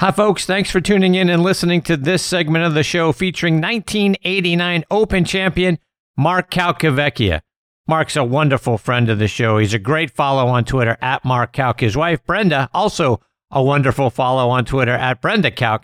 Hi, folks. Thanks for tuning in and listening to this segment of the show featuring 1989 Open champion Mark Calcavecchia. Mark's a wonderful friend of the show. He's a great follow on Twitter at Mark Calc. His wife, Brenda, also a wonderful follow on Twitter at Brenda Calc.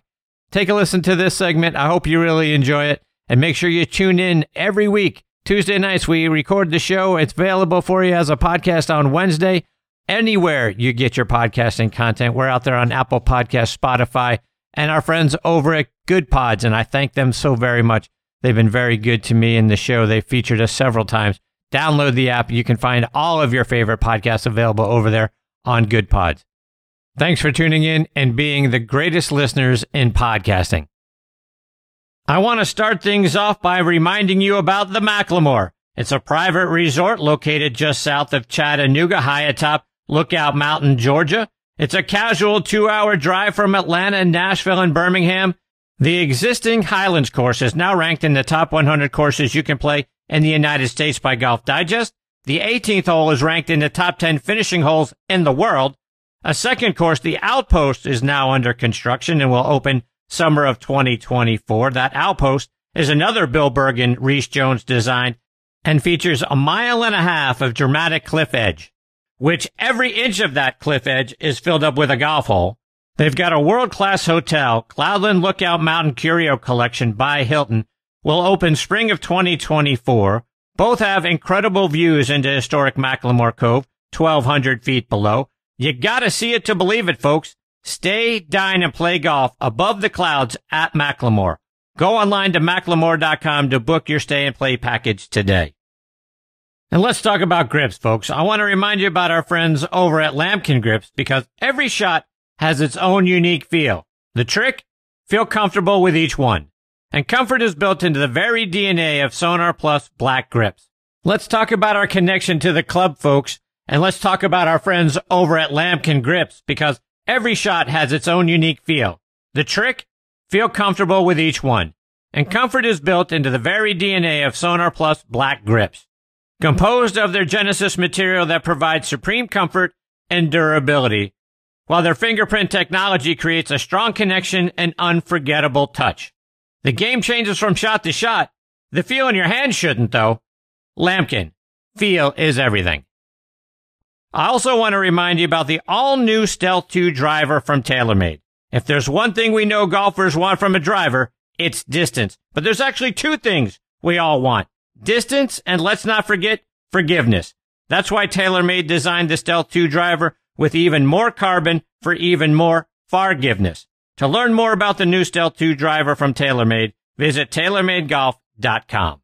Take a listen to this segment. I hope you really enjoy it. And make sure you tune in every week. Tuesday nights, we record the show. It's available for you as a podcast on Wednesday anywhere you get your podcasting content. We're out there on Apple Podcasts, Spotify, and our friends over at Goodpods. And I thank them so very much. They've been very good to me in the show. They've featured us several times. Download the app. You can find all of your favorite podcasts available over there on Goodpods. Thanks for tuning in and being the greatest listeners in podcasting. I want to start things off by reminding you about the McLemore. It's a private resort located just south of Chattanooga, high atop Lookout Mountain, Georgia. It's a casual two hour drive from Atlanta, and Nashville, and Birmingham. The existing Highlands course is now ranked in the top 100 courses you can play in the United States by Golf Digest. The 18th hole is ranked in the top 10 finishing holes in the world. A second course, the Outpost, is now under construction and will open summer of 2024. That Outpost is another Bill Bergin, Rees Jones design and features a mile and a half of dramatic cliff edge which every inch of that cliff edge is filled up with a golf hole. They've got a world-class hotel, Cloudland Lookout Mountain Curio Collection by Hilton, will open spring of 2024. Both have incredible views into historic McLemore Cove, 1200 feet below. You gotta see it to believe it, folks. Stay, dine, and play golf above the clouds at McLemore. Go online to mclemore.com to book your stay and play package today. And let's talk about grips, folks. I want to remind you about our friends over at Lamkin Grips because every shot has its own unique feel. The trick? Feel comfortable with each one. And comfort is built into the very DNA of Sonar Plus black grips. Let's talk about our connection to the club, folks. And let's talk about our friends over at Lamkin Grips because every shot has its own unique feel. The trick? Feel comfortable with each one. And comfort is built into the very DNA of Sonar Plus black grips composed of their Genesis material that provides supreme comfort and durability, while their fingerprint technology creates a strong connection and unforgettable touch. The game changes from shot to shot. The feel in your hand shouldn't, though. Lamkin, feel is everything. I also want to remind you about the all new Stealth 2 driver from TaylorMade. If there's one thing we know golfers want from a driver, it's distance. But there's actually two things we all want distance, and let's not forget forgiveness. That's why TaylorMade designed the Stealth 2 driver with even more carbon for even more forgiveness. To learn more about the new Stealth 2 driver from TaylorMade, visit TaylorMadeGolf.com.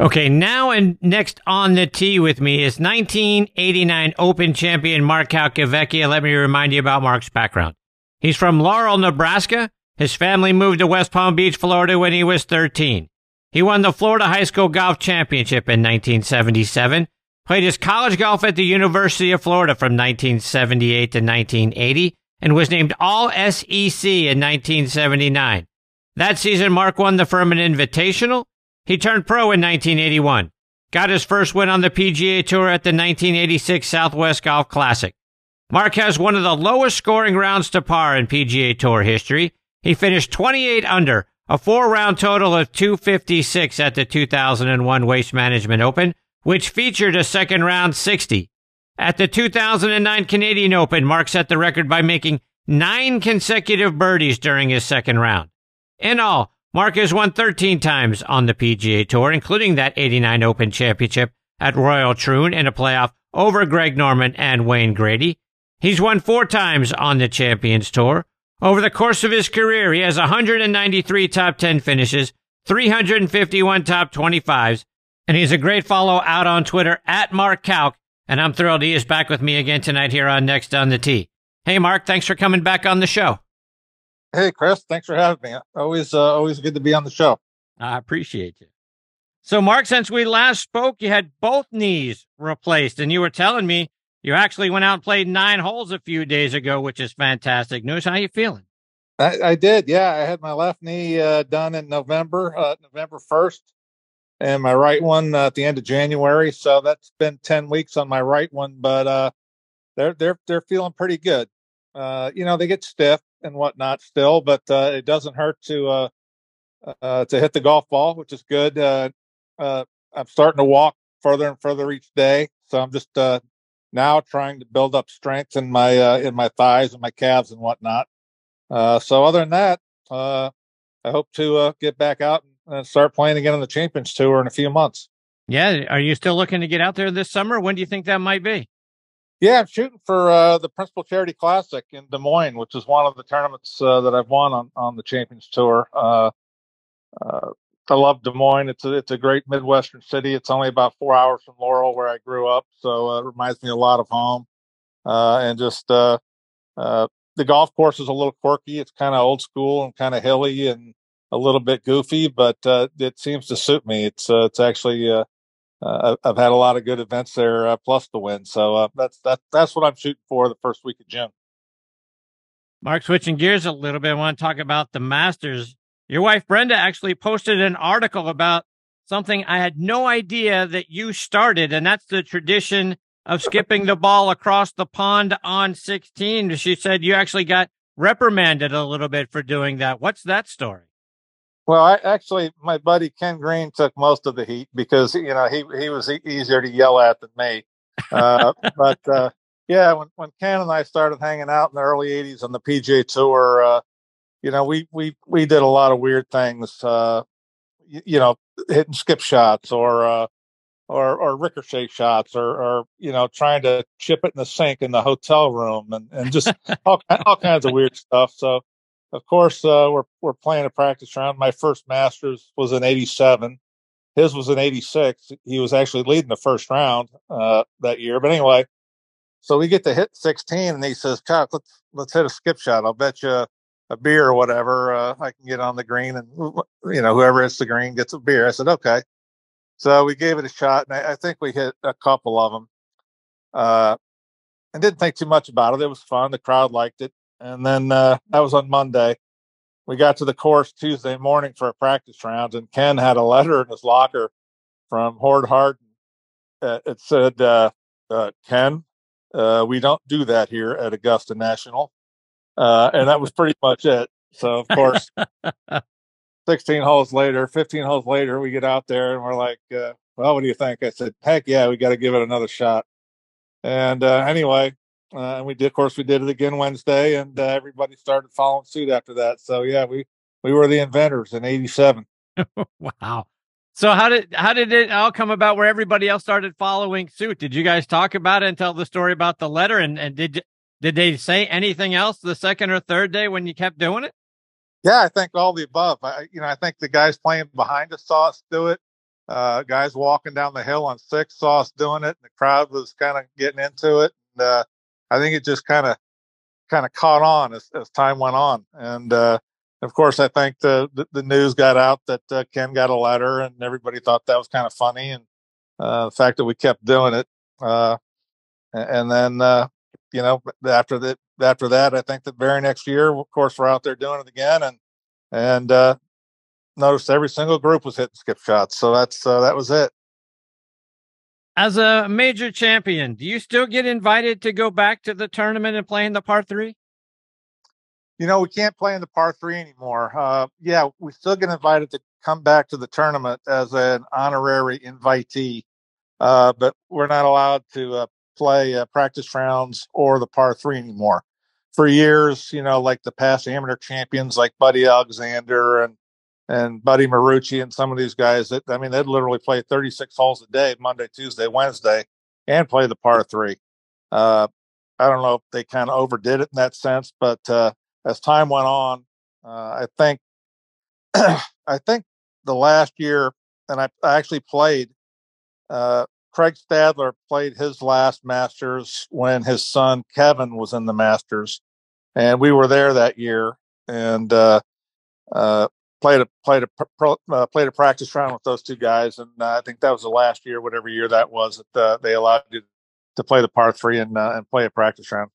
Okay, now and next on the tee with me is 1989 Open champion Mark Calcavecchia. Let me remind you about Mark's background. He's from Laurel, Nebraska. His family moved to West Palm Beach, Florida when he was 13. He won the Florida High School Golf Championship in 1977, played his college golf at the University of Florida from 1978 to 1980, and was named All SEC in 1979. That season, Mark won the Furman Invitational. He turned pro in 1981, got his first win on the PGA Tour at the 1986 Southwest Golf Classic. Mark has one of the lowest scoring rounds to par in PGA Tour history. He finished 28 under a four round total of 256 at the 2001 Waste Management Open, which featured a second round 60. At the 2009 Canadian Open, Mark set the record by making nine consecutive birdies during his second round. In all, Mark has won 13 times on the PGA Tour, including that 89 Open Championship at Royal Troon in a playoff over Greg Norman and Wayne Grady. He's won four times on the Champions Tour, over the course of his career, he has 193 top 10 finishes, 351 top 25s, and he's a great follow out on Twitter at Mark Calc. And I'm thrilled he is back with me again tonight here on Next on the Tee. Hey, Mark, thanks for coming back on the show. Hey, Chris, thanks for having me. Always, uh, always good to be on the show. I appreciate you. So, Mark, since we last spoke, you had both knees replaced, and you were telling me you actually went out and played nine holes a few days ago, which is fantastic news. How are you feeling? I, I did. Yeah, I had my left knee uh, done in November, uh, November first, and my right one uh, at the end of January. So that's been ten weeks on my right one, but uh, they're they're they're feeling pretty good. Uh, you know, they get stiff and whatnot still, but uh, it doesn't hurt to to hit the golf ball, which is good. I'm starting to walk further and further each day, so I'm just now trying to build up strength in my uh, in my thighs and my calves and whatnot. Uh, so other than that, uh, I hope to uh, get back out and start playing again on the Champions Tour in a few months. Yeah, are you still looking to get out there this summer? When do you think that might be? Yeah, I'm shooting for uh, the Principal Charity Classic in Des Moines, which is one of the tournaments uh, that I've won on, on the Champions Tour. Uh, uh, I love Des Moines. It's a, it's a great Midwestern city. It's only about four hours from Laurel, where I grew up, so uh, it reminds me a lot of home. Uh, and just the golf course is a little quirky. It's kind of old school and kind of hilly and a little bit goofy, but it seems to suit me. It's it's actually uh, I've had a lot of good events there, uh, plus the win. So uh, that's that that's what I'm shooting for the first week of June. Mark, switching gears a little bit, I want to talk about the Masters. Your wife Brenda actually posted an article about something I had no idea that you started, and that's the tradition of skipping the ball across the pond on 16. She said you actually got reprimanded a little bit for doing that. What's that story? Well, I actually, my buddy Ken Green took most of the heat because you know he he was easier to yell at than me. Uh, but uh, yeah, when when Ken and I started hanging out in the early '80s on the PGA Tour, uh, you know, we we we did a lot of weird things. Uh, you, you, know, hitting skip shots or uh, or or ricochet shots or or you know trying to chip it in the sink in the hotel room and and just all all kinds of weird stuff. So of course, uh, we're we're playing a practice round. My first Masters was in '87. His was in '86. He was actually leading the first round uh, that year. But anyway, so we get to hit 16, and he says, "Chuck, let's let's hit a skip shot. I'll bet you a beer or whatever. Uh, I can get on the green, and you know whoever hits the green gets a beer." I said, "Okay." So we gave it a shot, and I, I think we hit a couple of them. Uh, and didn't think too much about it. It was fun. The crowd liked it. And then uh, that was on Monday. We got to the course Tuesday morning for a practice round, and Ken had a letter in his locker from Hord Hardin. Uh, it said, uh, uh Ken, uh, we don't do that here at Augusta National. Uh, and that was pretty much it. So, of course, 16 holes later, 15 holes later, we get out there and we're like, well, what do you think? I said, heck yeah, we got to give it another shot. And uh, anyway, uh, and we did, of course, we did it again Wednesday, and uh, everybody started following suit after that. So yeah, we we were the inventors in '87. wow. So how did how did it all come about where everybody else started following suit? Did you guys talk about it and tell the story about the letter? And and did did they say anything else the second or third day when you kept doing it? Yeah, I think all the above. I, you know, I think the guys playing behind us saw us do it. Uh, guys walking down the hill on six saw us doing it, and the crowd was kind of getting into it. And, uh, I think it just kind of kind of caught on as, as time went on. And uh, of course, I think the, the, the news got out that uh, Ken got a letter, and everybody thought that was kind of funny. And uh, the fact that we kept doing it, uh, and then uh, you know after that after that, I think the very next year, of course, we're out there doing it again, and and uh, noticed every single group was hitting skip shots. So that's that was it as a major champion, do you still get invited to go back to the tournament and play in the par three? You know, we can't play in the par three anymore. Uh, yeah, we still get invited to come back to the tournament as an honorary invitee, uh, but we're not allowed to uh, play uh, practice rounds or the par three anymore. For years, you know, like the past amateur champions like Buddy Alexander and and Buddy Marucci and some of these guys that I mean they'd literally play 36 holes a day, Monday, Tuesday, Wednesday, and play the par three. Uh, I don't know if they kind of overdid it in that sense, but uh, as time went on, uh, I think I think the last year, and I, I actually played. Uh, Craig Stadler played his last Masters when his son Kevin was in the Masters, and we were there that year. And uh, uh, played a played a pro, uh, played a practice round with those two guys, and I think that was the last year, whatever year that was, that uh, they allowed you to play the par three and uh, and play a practice round.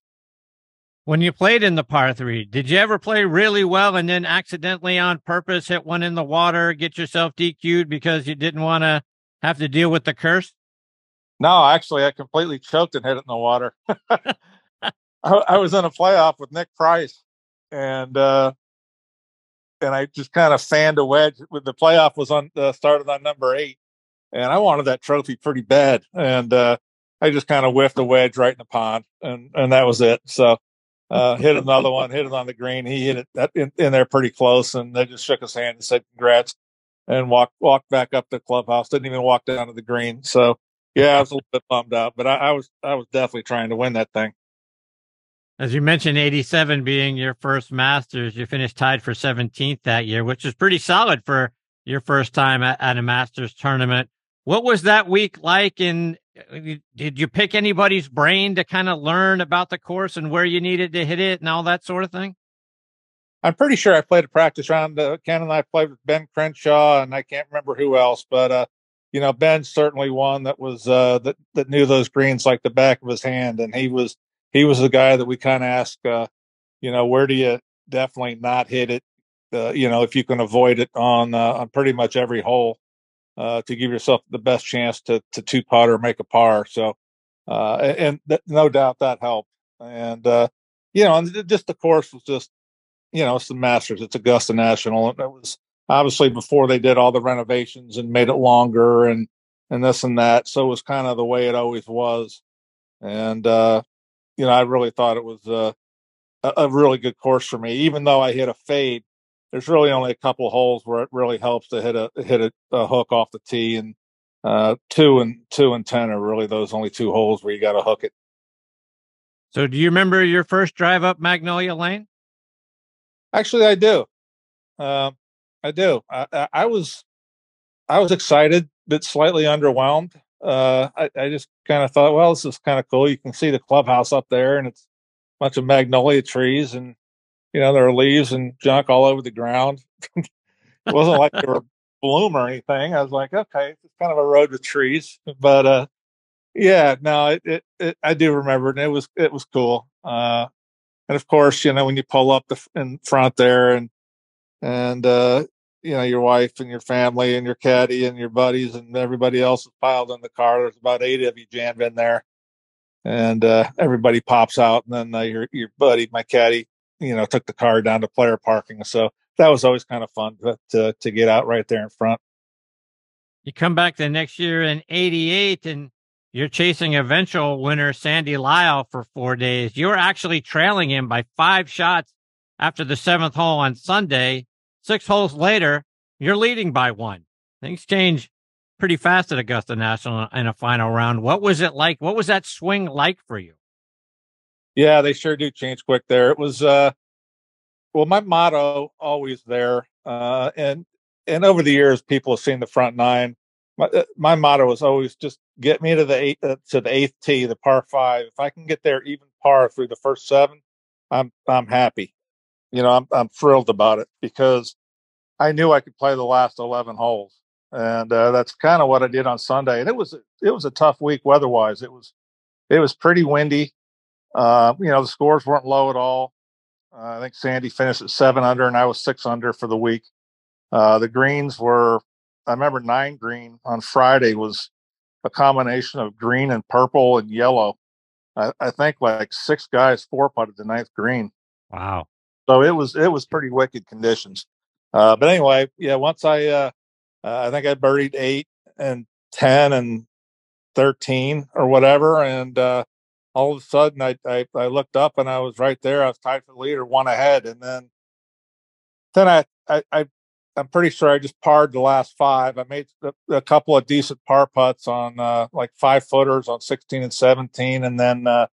When you played in the par three, did you ever play really well and then accidentally on purpose hit one in the water, get yourself DQ'd because you didn't want to have to deal with the curse? No, actually, I completely choked and hit it in the water. I, I was in a playoff with Nick Price and uh, and I just kind of fanned a wedge. With the playoff was on uh, started on number eight, and I wanted that trophy pretty bad, and uh, I just kind of whiffed a wedge right in the pond, and and that was it. So uh, hit another one, hit it on the green. He hit it in, in, there pretty close, and they just shook his hand and said congrats, and walked walked back up the clubhouse. Didn't even walk down to the green. So yeah, I was a little bit bummed out, but I, I was I was definitely trying to win that thing. As you mentioned, 87 being your first Masters, you finished tied for 17th that year, which is pretty solid for your first time at, at a Masters tournament. What was that week like? And uh, did you pick anybody's brain to kind of learn about the course and where you needed to hit it and all that sort of thing? I'm pretty sure I played a practice round. Uh, Ken and I played with Ben Crenshaw, and I can't remember who else, but uh, you know, Ben certainly one that was uh, that that knew those greens like the back of his hand, and he was he was the guy that we kind of asked, uh, you know, where do you definitely not hit it? Uh, you know, if you can avoid it on uh, on pretty much every hole uh, to give yourself the best chance to to two putt or make a par. So, uh, and th- no doubt that helped. And uh, you know, and just the course was just, you know, it's the Masters. It's Augusta National. And it was obviously before they did all the renovations and made it longer and and this and that. So it was kind of the way it always was. And uh, you know, I really thought it was uh, a, a really good course for me. Even though I hit a fade, there's really only a couple holes where it really helps to hit a hit a, a hook off the tee, and uh, two and two and ten are really those only two holes where you got to hook it. So, do you remember your first drive up Magnolia Lane? Actually, I do. Uh, I do. I, I, was I was excited, but slightly underwhelmed uh, I, I just kind of thought, well, this is kind of cool. You can see the clubhouse up there, and it's a bunch of magnolia trees, and you know there are leaves and junk all over the ground. it wasn't like they were bloom or anything. I was like, okay, it's kind of a road with trees, but uh, yeah, no, it, it, it, I do remember, and it was it was cool. Uh, and of course, you know when you pull up the in front there, and and uh, you know your wife and your family and your caddy and your buddies and everybody else is piled in the car. There's about eight of you jammed in there, and uh, everybody pops out. And then uh, your your buddy, my caddy, you know, took the car down to player parking. So that was always kind of fun to to, to get out right there in front. You come back the next year in '88, and you're chasing eventual winner Sandy Lyle for four days. You're actually trailing him by five shots after the seventh hole on Sunday Six holes later, you're leading by one. Things change pretty fast at Augusta National in a final round. What was it like? What was that swing like for you? Yeah, they sure do change quick there. It was uh well my motto always there uh and and over the years people have seen the front nine. My, uh, my motto was always just get me to the eight uh, to the eighth tee, the par 5. If I can get there even par through the first 7, I'm I'm happy. You know, I'm I'm thrilled about it because I knew I could play the last 11 holes. And uh, that's kind of what I did on Sunday. And it was it was a tough week weather-wise. It was it was pretty windy. Uh, you know, the scores weren't low at all. Uh, I think Sandy finished at seven under, and I was six under for the week. Uh, the greens were, I remember nine green on Friday was a combination of green and purple and yellow. I, I think like six guys four putted the ninth green. Wow. So it was it was pretty wicked conditions. Uh, but anyway, yeah, once I, uh, uh, I think I birdied eight and 10 and 13 or whatever. And, uh, all of a sudden I, I, I, looked up and I was right there. I was tied for the leader, one ahead. And then, then I, I, I am pretty sure I just parred the last five. I made a, a couple of decent par putts on, uh, like five footers on 16 and 17. And then, uh,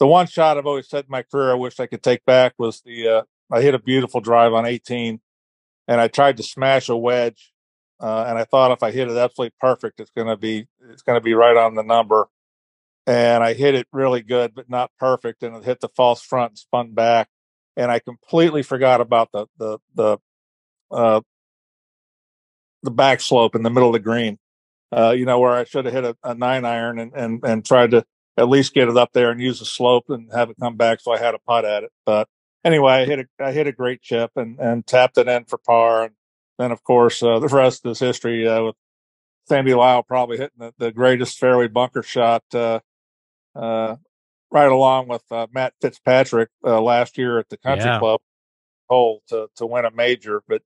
the one shot I've always said in my career I wish I could take back was the, uh, I hit a beautiful drive on 18 and I tried to smash a wedge, uh, and I thought if I hit it absolutely perfect, it's going to be it's going to be right on the number. And I hit it really good, but not perfect, and it hit the false front and spun back. And I completely forgot about the the the uh, the back slope in the middle of the green. Uh, you know where I should have hit a, a nine iron and, and and tried to at least get it up there and use the slope and have it come back. So I had a putt at it, but anyway, I hit a I hit a great chip and and tapped it in for par. And then of course uh, the rest is history uh, with Sandy Lyle probably hitting the, the greatest fairway bunker shot uh, uh, right along with uh, Matt Fitzpatrick uh, last year at the Country Yeah. Club hole to to win a major. But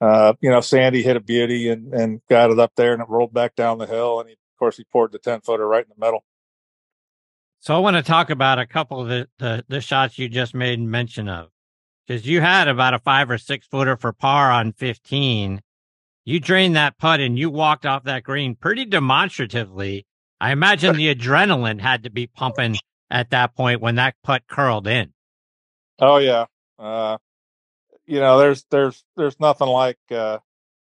uh, you know, Sandy hit a beauty and and got it up there, and it rolled back down the hill, and he, of course he poured the ten footer right in the middle. So I want to talk about a couple of the, the, the shots you just made mention of. Because you had about a five or six footer for par on 15. You drained that putt and you walked off that green pretty demonstratively. I imagine the adrenaline had to be pumping at that point when that putt curled in. Oh yeah. Uh, you know, there's there's there's nothing like. Uh,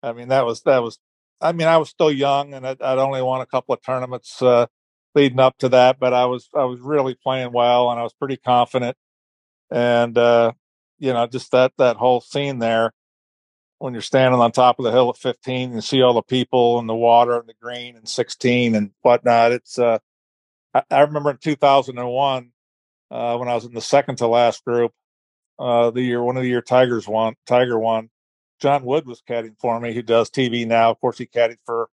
I mean, that was that was. I mean, I was still young, and I'd, I'd only won a couple of tournaments uh, leading up to that, but I was I was really playing well, and I was pretty confident. And uh, you know, just that that whole scene there, when you're standing on top of the hill at 15 and see all the people and the water and the green and 16 and whatnot. It's. Uh, I, I remember in 2001 uh, when I was in the second to last group uh, the year one of the year Tigers won. Tiger won. John Wood was caddying for me, who does TV now. Of course, he caddied for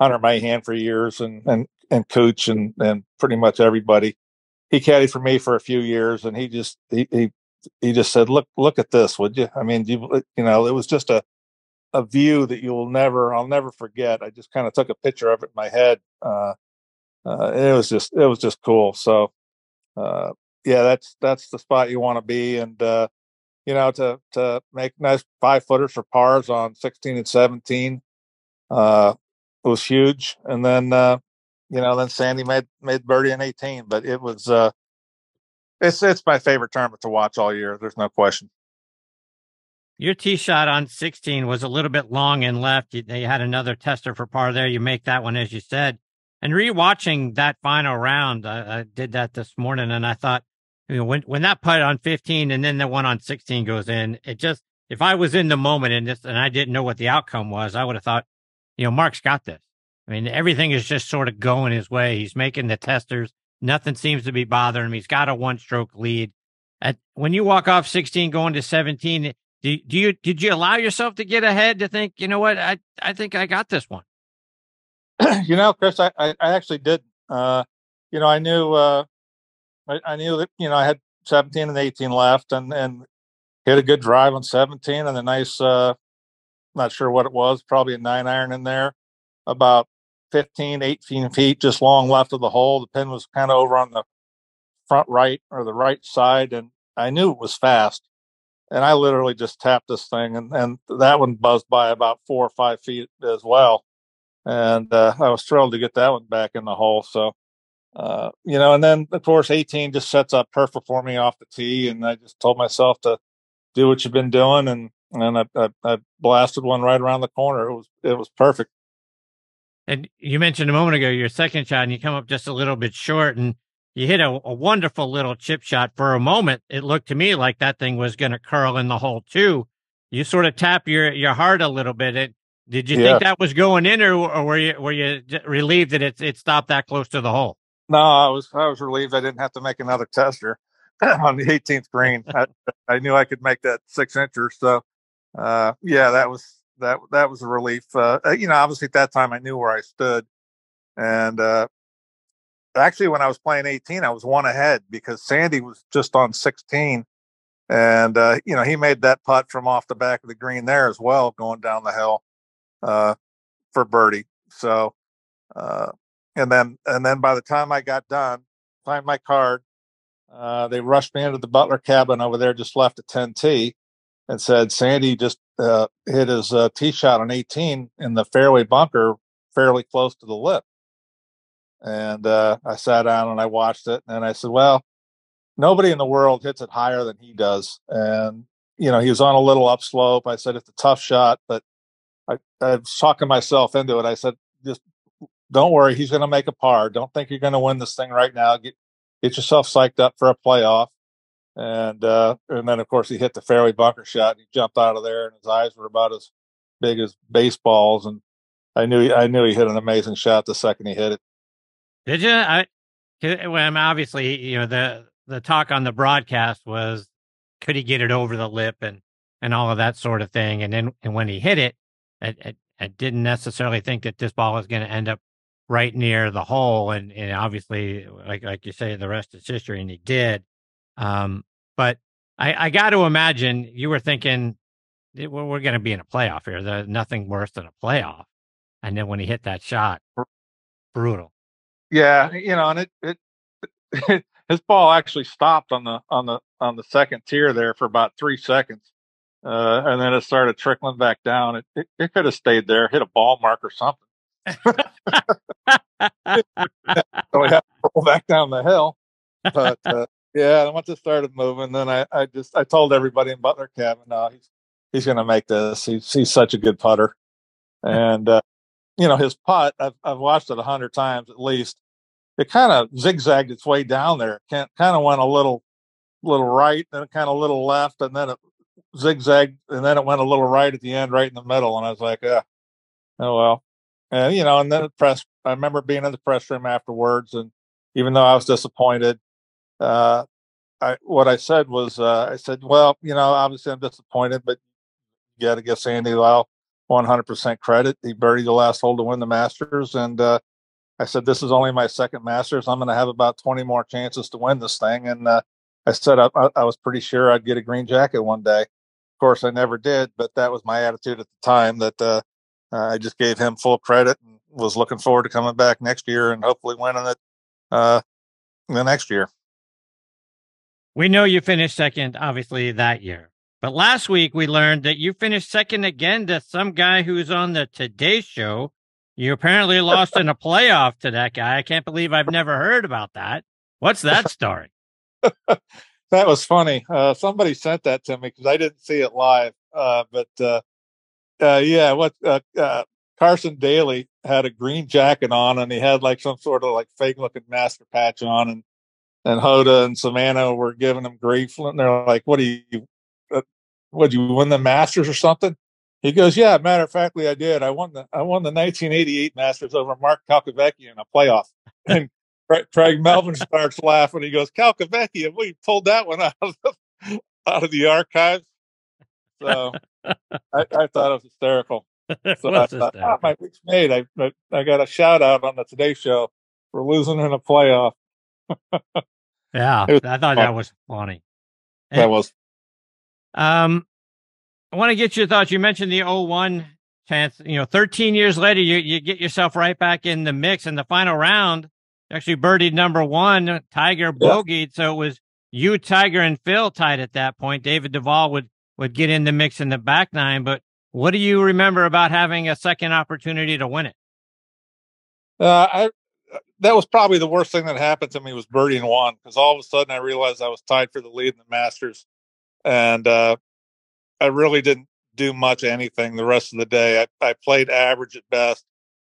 Hunter Mahan for years, and and and Cooch and and pretty much everybody. He caddied for me for a few years, and he just he he, he just said, "Look look at this, would you?" I mean, you you know, it was just a a view that you'll never I'll never forget. I just kind of took a picture of it in my head. Uh, uh, it was just it was just cool. So uh, yeah, that's that's the spot you want to be, and uh, you know to to make nice five footers for pars on 16 and 17 uh, was huge. And then uh, you know then Sandy made made birdie in 18, but it was uh, it's it's my favorite tournament to watch all year. There's no question. Your tee shot on 16 was a little bit long and left. You, they had another tester for par there. You make that one, as you said. And rewatching that final round, I, I did that this morning, and I thought, you know, when when that putt on 15 and then the one on 16 goes in, it just if I was in the moment and this and I didn't know what the outcome was, I would have thought, you know, Mark's got this. I mean, everything is just sort of going his way. He's making the testers. Nothing seems to be bothering him. He's got a one stroke lead. At when you walk off 16 going to 17, do, do you did you allow yourself to get ahead to think, you know what, I I think I got this one. you know, Chris, I, I, I actually did. Uh, you know, I knew, uh, I, I knew that, you know, I had 17 and 18 left and, and hit a good drive on 17 and a nice, uh, not sure what it was, probably a nine iron in there, about 15, 18 feet, just long left of the hole. The pin was kind of over on the front right or the right side. And I knew it was fast. And I literally just tapped this thing and, and that one buzzed by about four or five feet as well and uh, I was thrilled to get that one back in the hole. So, uh, you know, and then of course, 18 just sets up perfect for me off the tee, and I just told myself to do what you've been doing, and and I, I, I blasted one right around the corner. It was it was perfect. And you mentioned a moment ago your second shot, and you come up just a little bit short, and you hit a, a wonderful little chip shot. For a moment, it looked to me like that thing was going to curl in the hole too. You sort of tap your your heart a little bit. It did you Yeah. think that was going in, or, or were you were you relieved that it it stopped that close to the hole? No, I was I was relieved I didn't have to make another tester on the 18th green. I, I knew I could make that six incher. So, uh, yeah, that was that that was a relief. Uh, you know, obviously at that time I knew where I stood, and uh, actually when I was playing 18, I was one ahead because Sandy was just on 16, and uh, you know he made that putt from off the back of the green there as well, going down the hill uh, for birdie. So. Uh, and then and then by the time I got done, signed my card, uh, they rushed me into the Butler cabin over there, just left at 10T, and said Sandy just uh, hit his uh, tee shot on 18 in the fairway bunker, fairly close to the lip. And uh, I sat down and I watched it, and I said, "Well, nobody in the world hits it higher than he does." And you know, he was on a little upslope. I said, "It's a tough shot," but I, I was talking myself into it. I said, "Just don't worry, he's going to make a par. Don't think you're going to win this thing right now. Get get yourself psyched up for a playoff." And uh, and then of course he hit the fairway bunker shot. And he jumped out of there, and his eyes were about as big as baseballs. And I knew he, I knew he hit an amazing shot the second he hit it. Did you? I, well, I mean, obviously, you know the the talk on the broadcast was could he get it over the lip and and all of that sort of thing. And then and when he hit it, I, I, I didn't necessarily think that this ball was going to end up right near the hole, and, and obviously, like like you say, the rest is history, and he did. Um, but I, I got to imagine you were thinking we're, we're going to be in a playoff here. There's nothing worse than a playoff. And then when he hit that shot, brutal. Yeah, you know, and it, it, it his ball actually stopped on the on the on the second tier there for about three seconds, uh, and then it started trickling back down. It it, it could have stayed there, hit a ball mark or something. so we had to roll back down the hill. But uh, yeah, once it started moving, then I, I just I told everybody in Butler cabin, no, he's he's going to make this. He's he's such a good putter, and uh, you know his putt. I've I've watched it a hundred times at least. It kind of zigzagged its way down there. Kind of went a little little right, then kind of a little left, and then it zigzagged, and then it went a little right at the end, right in the middle. And I was like, yeah, oh well. And you know, and then the press. I remember being in the press room afterwards, and even though I was disappointed, uh, I what I said was uh, I said, well, you know, obviously I'm disappointed, but you got to give Sandy Lyle 100% credit. He buried the last hole to win the Masters, and uh, I said, this is only my second Masters. I'm going to have about 20 more chances to win this thing, and uh, I said I, I was pretty sure I'd get a green jacket one day. Of course, I never did, but that was my attitude at the time. That uh, I just gave him full credit and was looking forward to coming back next year and hopefully winning it uh, the next year. We know you finished second, obviously, that year. But last week we learned that you finished second again to some guy who's on the Today Show. You apparently lost in a playoff to that guy. I can't believe I've never heard about that. What's that story? that was funny. Uh, somebody sent that to me because I didn't see it live. Uh, but uh, uh yeah, what uh, uh, Carson Daly had a green jacket on, and he had like some sort of like fake looking master patch on, and and Hoda and Savannah were giving him grief. And they're like, "What do you? Uh, what do you win the Masters or something?" He goes, "Yeah, matter of factly, I did. I won the I won the 1988 Masters over Mark Calcavecchia in a playoff." And Craig Melvin starts laughing. He goes, "Calcavecchia, we pulled that one out of the, out of the archives." So I, I thought it was hysterical. So I thought, oh, my week's made. I, I I got a shout out on the Today Show for losing in a playoff yeah, I thought fun. that was funny. And, that was. Um, I want to get your thoughts. You mentioned the 01 chance. You know, 13 years later, you you get yourself right back in the mix in the final round. Actually, birdied number one. Tiger bogeyed, yeah. so it was you, Tiger, and Phil tied at that point. David Duval would would get in the mix in the back nine. But what do you remember about having a second opportunity to win it? Uh, I that was probably the worst thing that happened to me was birdieing one because all of a sudden I realized I was tied for the lead in the Masters, and uh, I really didn't do much anything the rest of the day. I, I played average at best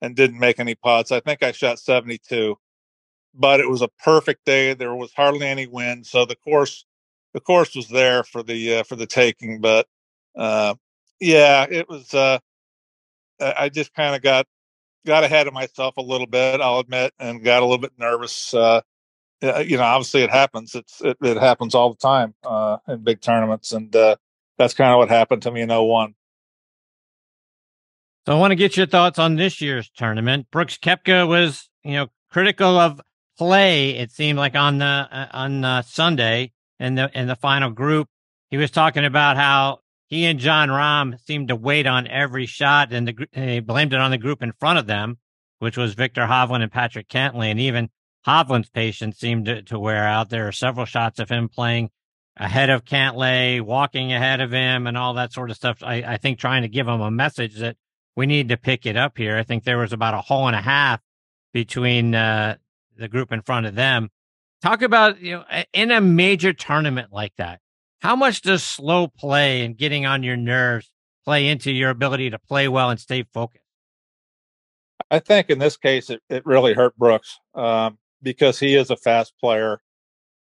and didn't make any putts. I think I shot 72, but it was a perfect day. There was hardly any wind, so the course the course was there for the uh, for the taking. But uh, yeah, it was. Uh, I just kind of got got ahead of myself a little bit, I'll admit, and got a little bit nervous. Uh, you know, obviously it happens. It's it, it happens all the time uh, in big tournaments, and uh, that's kind of what happened to me in 01. So I want to get your thoughts on this year's tournament. Brooks Koepka was, you know, critical of play. It seemed like on the uh, on uh, Sunday in the in the final group, he was talking about how he and Jon Rahm seemed to wait on every shot, and, the, and he blamed it on the group in front of them, which was Viktor Hovland and Patrick Cantlay. And even Hovland's patience seemed to, to wear out. There are several shots of him playing ahead of Cantlay, walking ahead of him, and all that sort of stuff. I, I think trying to give him a message that we need to pick it up here. I think there was about a hole and a half between uh, the group in front of them. Talk about you know in a major tournament like that how much does slow play and getting on your nerves play into your ability to play well and stay focused? I think in this case, it, it really hurt Brooks um, because he is a fast player,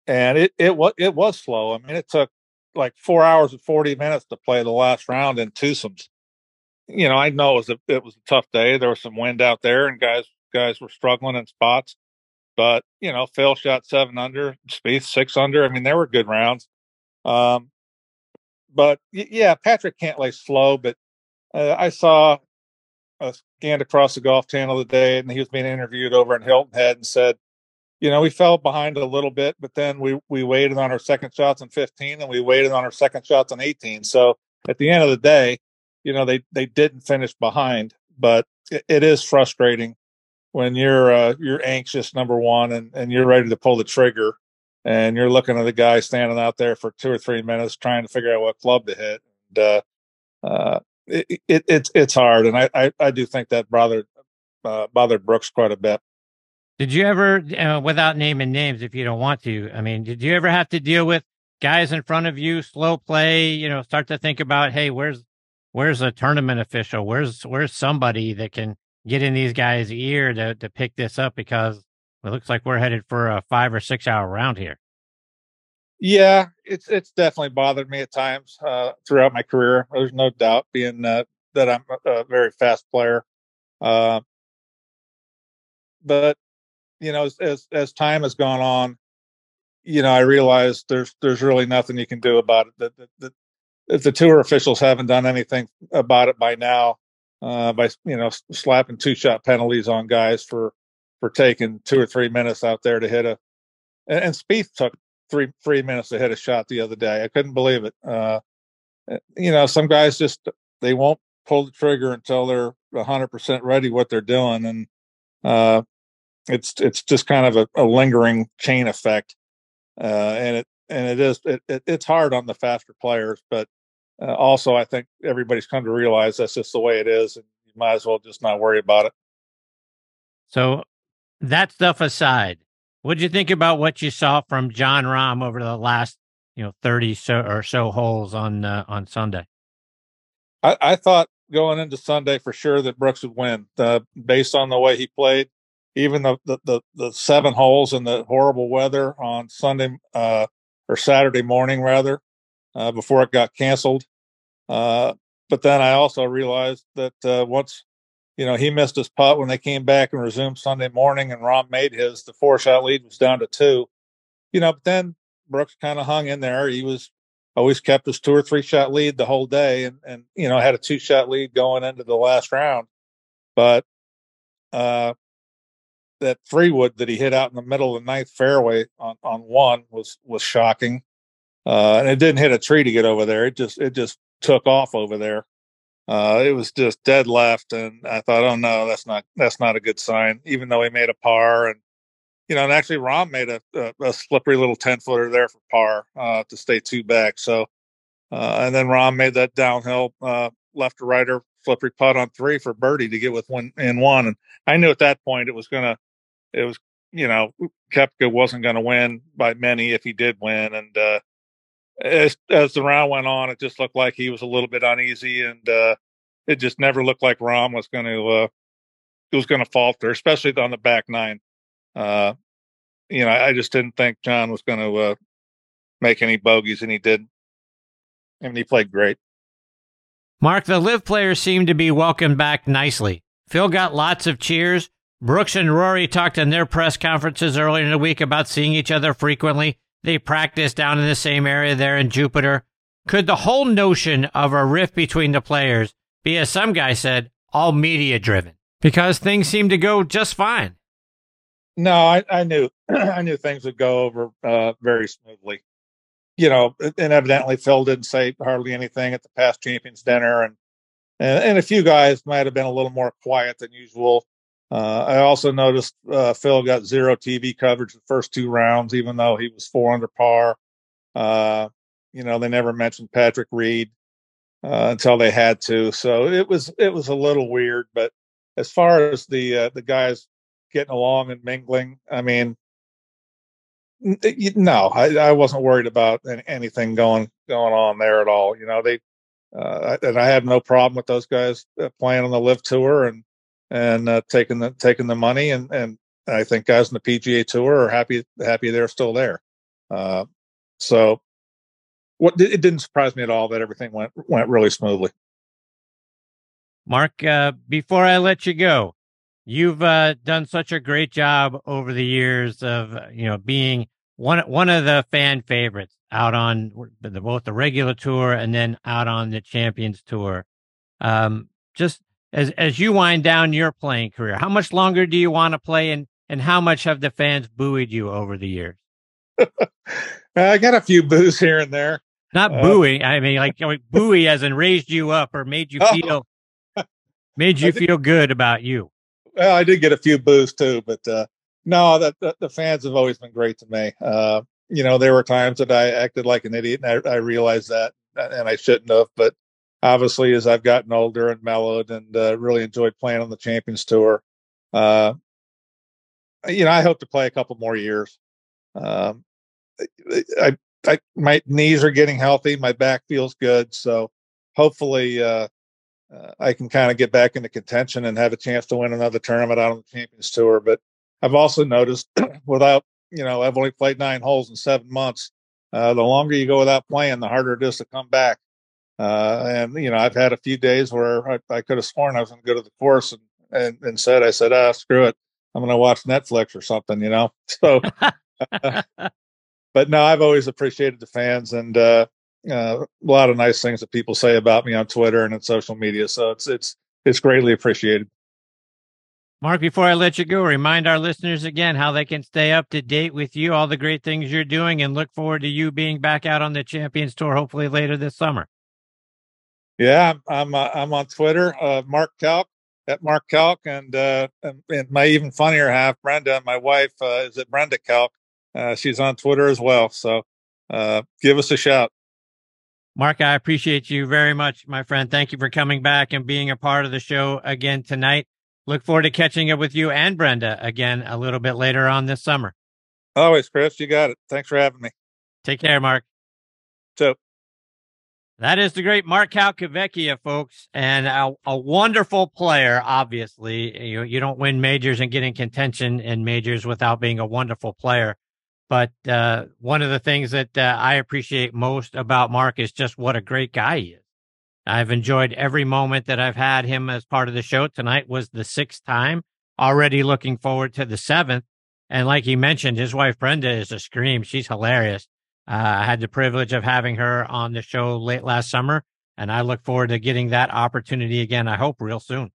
and it it was it was slow. I mean, it took like four hours and forty minutes to play the last round in twosomes. You know, I know it was a it was a tough day. There was some wind out there, and guys guys were struggling in spots. But you know, Phil shot seven under, Spieth six under. I mean, there were good rounds. Um, but yeah, Patrick Cantlay slow, but uh, I saw a scanned across the golf channel today, and he was being interviewed over in Hilton Head, and said, you know, we fell behind a little bit, but then we we waited on our second shots on 15, and we waited on our second shots on 18. So at the end of the day, you know, they they didn't finish behind, but it, it is frustrating when you're uh, you're anxious number one and, and you're ready to pull the trigger and you're looking at the guy standing out there for two or three minutes trying to figure out what club to hit and uh, uh, it, it, it's it's hard and I, I, I do think that bothered uh, bothered Brooks quite a bit. Did you ever, uh, without naming names, if you don't want to, I mean, did you ever have to deal with guys in front of you, slow play? You know, start to think about, hey, where's where's a tournament official? Where's where's somebody that can get in these guys' ear to to pick this up because it looks like we're headed for a five or six hour round here. Yeah, it's it's definitely bothered me at times uh, throughout my career. There's no doubt, being uh, that I'm a, very fast player. Uh, but you know, as, as, as time has gone on, you know, I realize there's there's really nothing you can do about it. That, that, that if the tour officials haven't done anything about it by now, uh, by you know slapping two shot penalties on guys for for taking two or three minutes out there to hit a, and, and Spieth took three three minutes to hit a shot the other day. I couldn't believe it. Uh, eh, you know, some guys just they won't pull the trigger until they're hundred percent ready what they're doing, and uh, it's it's just kind of a, a lingering chain effect, uh, and it and it is it, it, it's hard on the faster players, but uh, also I think everybody's come to realize that's just the way it is, and you might as well just not worry about it. So that stuff aside, what did you think about what you saw from Jon Rahm over the last you know thirty so or so holes on uh, on Sunday? I, I, thought going into Sunday for sure that Brooks would win, uh, based on the way he played. Even the, the the, the seven holes in the horrible weather on Sunday uh, or Saturday morning, rather, uh, before it got canceled. Uh, but then I also realized that uh, once you know, he missed his putt when they came back and resumed Sunday morning, and Rahm made his. The four shot lead was down to two. You know, but then Brooks kind of hung in there. He was always kept his two or three shot lead the whole day, and and you know had a two shot lead going into the last round. But uh, that three wood that he hit out in the middle of the ninth fairway on on one was was shocking, uh, and it didn't hit a tree to get over there. It just it just took off over there uh, it was just dead left, and I thought, oh no, that's not that's not a good sign. Even though he made a par, and you know, and actually Rahm made a, a, a slippery little ten footer there for par uh, to stay two back. So, uh, and then Rahm made that downhill uh, left to righter slippery putt on three for birdie to get with one in one. And I knew at that point it was gonna, it was you know, Koepka wasn't going to win by many if he did win, and uh, as as the round went on, it just looked like he was a little bit uneasy, and uh, it just never looked like Rahm was going to uh, was going to falter, especially on the back nine. Uh, you know, I just didn't think Jon was going to uh, make any bogeys, and he did. Mean, he played great. Mark, the LIV players seemed to be welcomed back nicely. Phil got lots of cheers. Brooks and Rory talked in their press conferences earlier in the week about seeing each other frequently. They practice down in the same area there in Jupiter. Could the whole notion of a rift between the players be, as some guy said, all media driven? Because things seem to go just fine. No, I, I knew I knew things would go over uh, very smoothly. You know, and evidently Phil didn't say hardly anything at the past champions dinner, and and, and a few guys might have been a little more quiet than usual. Uh, I also noticed uh, Phil got zero TV coverage the first two rounds, even though he was four under par. Uh, you know, they never mentioned Patrick Reed uh, until they had to, so it was it was a little weird. But as far as the uh, the guys getting along and mingling, I mean, no, I, I wasn't worried about anything going going on there at all. You know, they uh, and I had no problem with those guys playing on the LIV tour and and uh, taking the taking the money and and I think guys in the PGA Tour are happy happy they're still there. Uh, so what it didn't surprise me at all that everything went went really smoothly. Mark, uh, before I let you go, you've uh, done such a great job over the years of you know being one one of the fan favorites out on the, both the regular tour and then out on the Champions Tour. Um, just as as you wind down your playing career? How much longer do you want to play, and and how much have the fans buoyed you over the years? I got a few boos here and there. Not uh, buoy. I mean, like, like buoy as in raised you up or made you feel oh. made you feel good about you. Well, I did get a few boos too, but uh, no, that the, the, fans have always been great to me. Uh, you know, there were times that I acted like an idiot, and I, I realized that, and I shouldn't have. But obviously, as I've gotten older and mellowed, and uh, really enjoyed playing on the Champions Tour, uh, you know, I hope to play a couple more years. Um, I, I, my knees are getting healthy, my back feels good, so hopefully, uh, uh, I can kind of get back into contention and have a chance to win another tournament out on the Champions Tour. But I've also noticed without you know, I've only played nine holes in seven months. Uh, the longer you go without playing, the harder it is to come back. Uh, and you know, I've had a few days where I, I could have sworn I was going to go to the course and, and, said, I said, ah, screw it. I'm going to watch Netflix or something, you know? So, uh, but no, I've always appreciated the fans and, uh, uh, a lot of nice things that people say about me on Twitter and in social media. So it's, it's, it's greatly appreciated. Mark, before I let you go, remind our listeners again how they can stay up to date with you, all the great things you're doing, and look forward to you being back out on the Champions Tour hopefully later this summer. Yeah, I'm uh, I'm on Twitter, uh, Mark Calc at Mark Calc, and, uh, and, and my even funnier half, Brenda, my wife, uh, is at Brenda Calc. Uh, she's on Twitter as well. So uh, give us a shout. Mark, I appreciate you very much, my friend. Thank you for coming back and being a part of the show again tonight. Look forward to catching up with you and Brenda again a little bit later on this summer. Always, Chris. You got it. Thanks for having me. Take care, Mark. So that is the great Mark Calcavecchia, folks, and a, a, wonderful player. Obviously, you you don't win majors and get in contention in majors without being a wonderful player. But uh, one of the things that uh, I appreciate most about Mark is just what a great guy he is. I've enjoyed every moment that I've had him as part of the show. Tonight was the sixth time. Already looking forward to the seventh. And like he mentioned, his wife Brenda is a scream. She's hilarious. Uh, I had the privilege of having her on the show late last summer, and I look forward to getting that opportunity again. I hope real soon.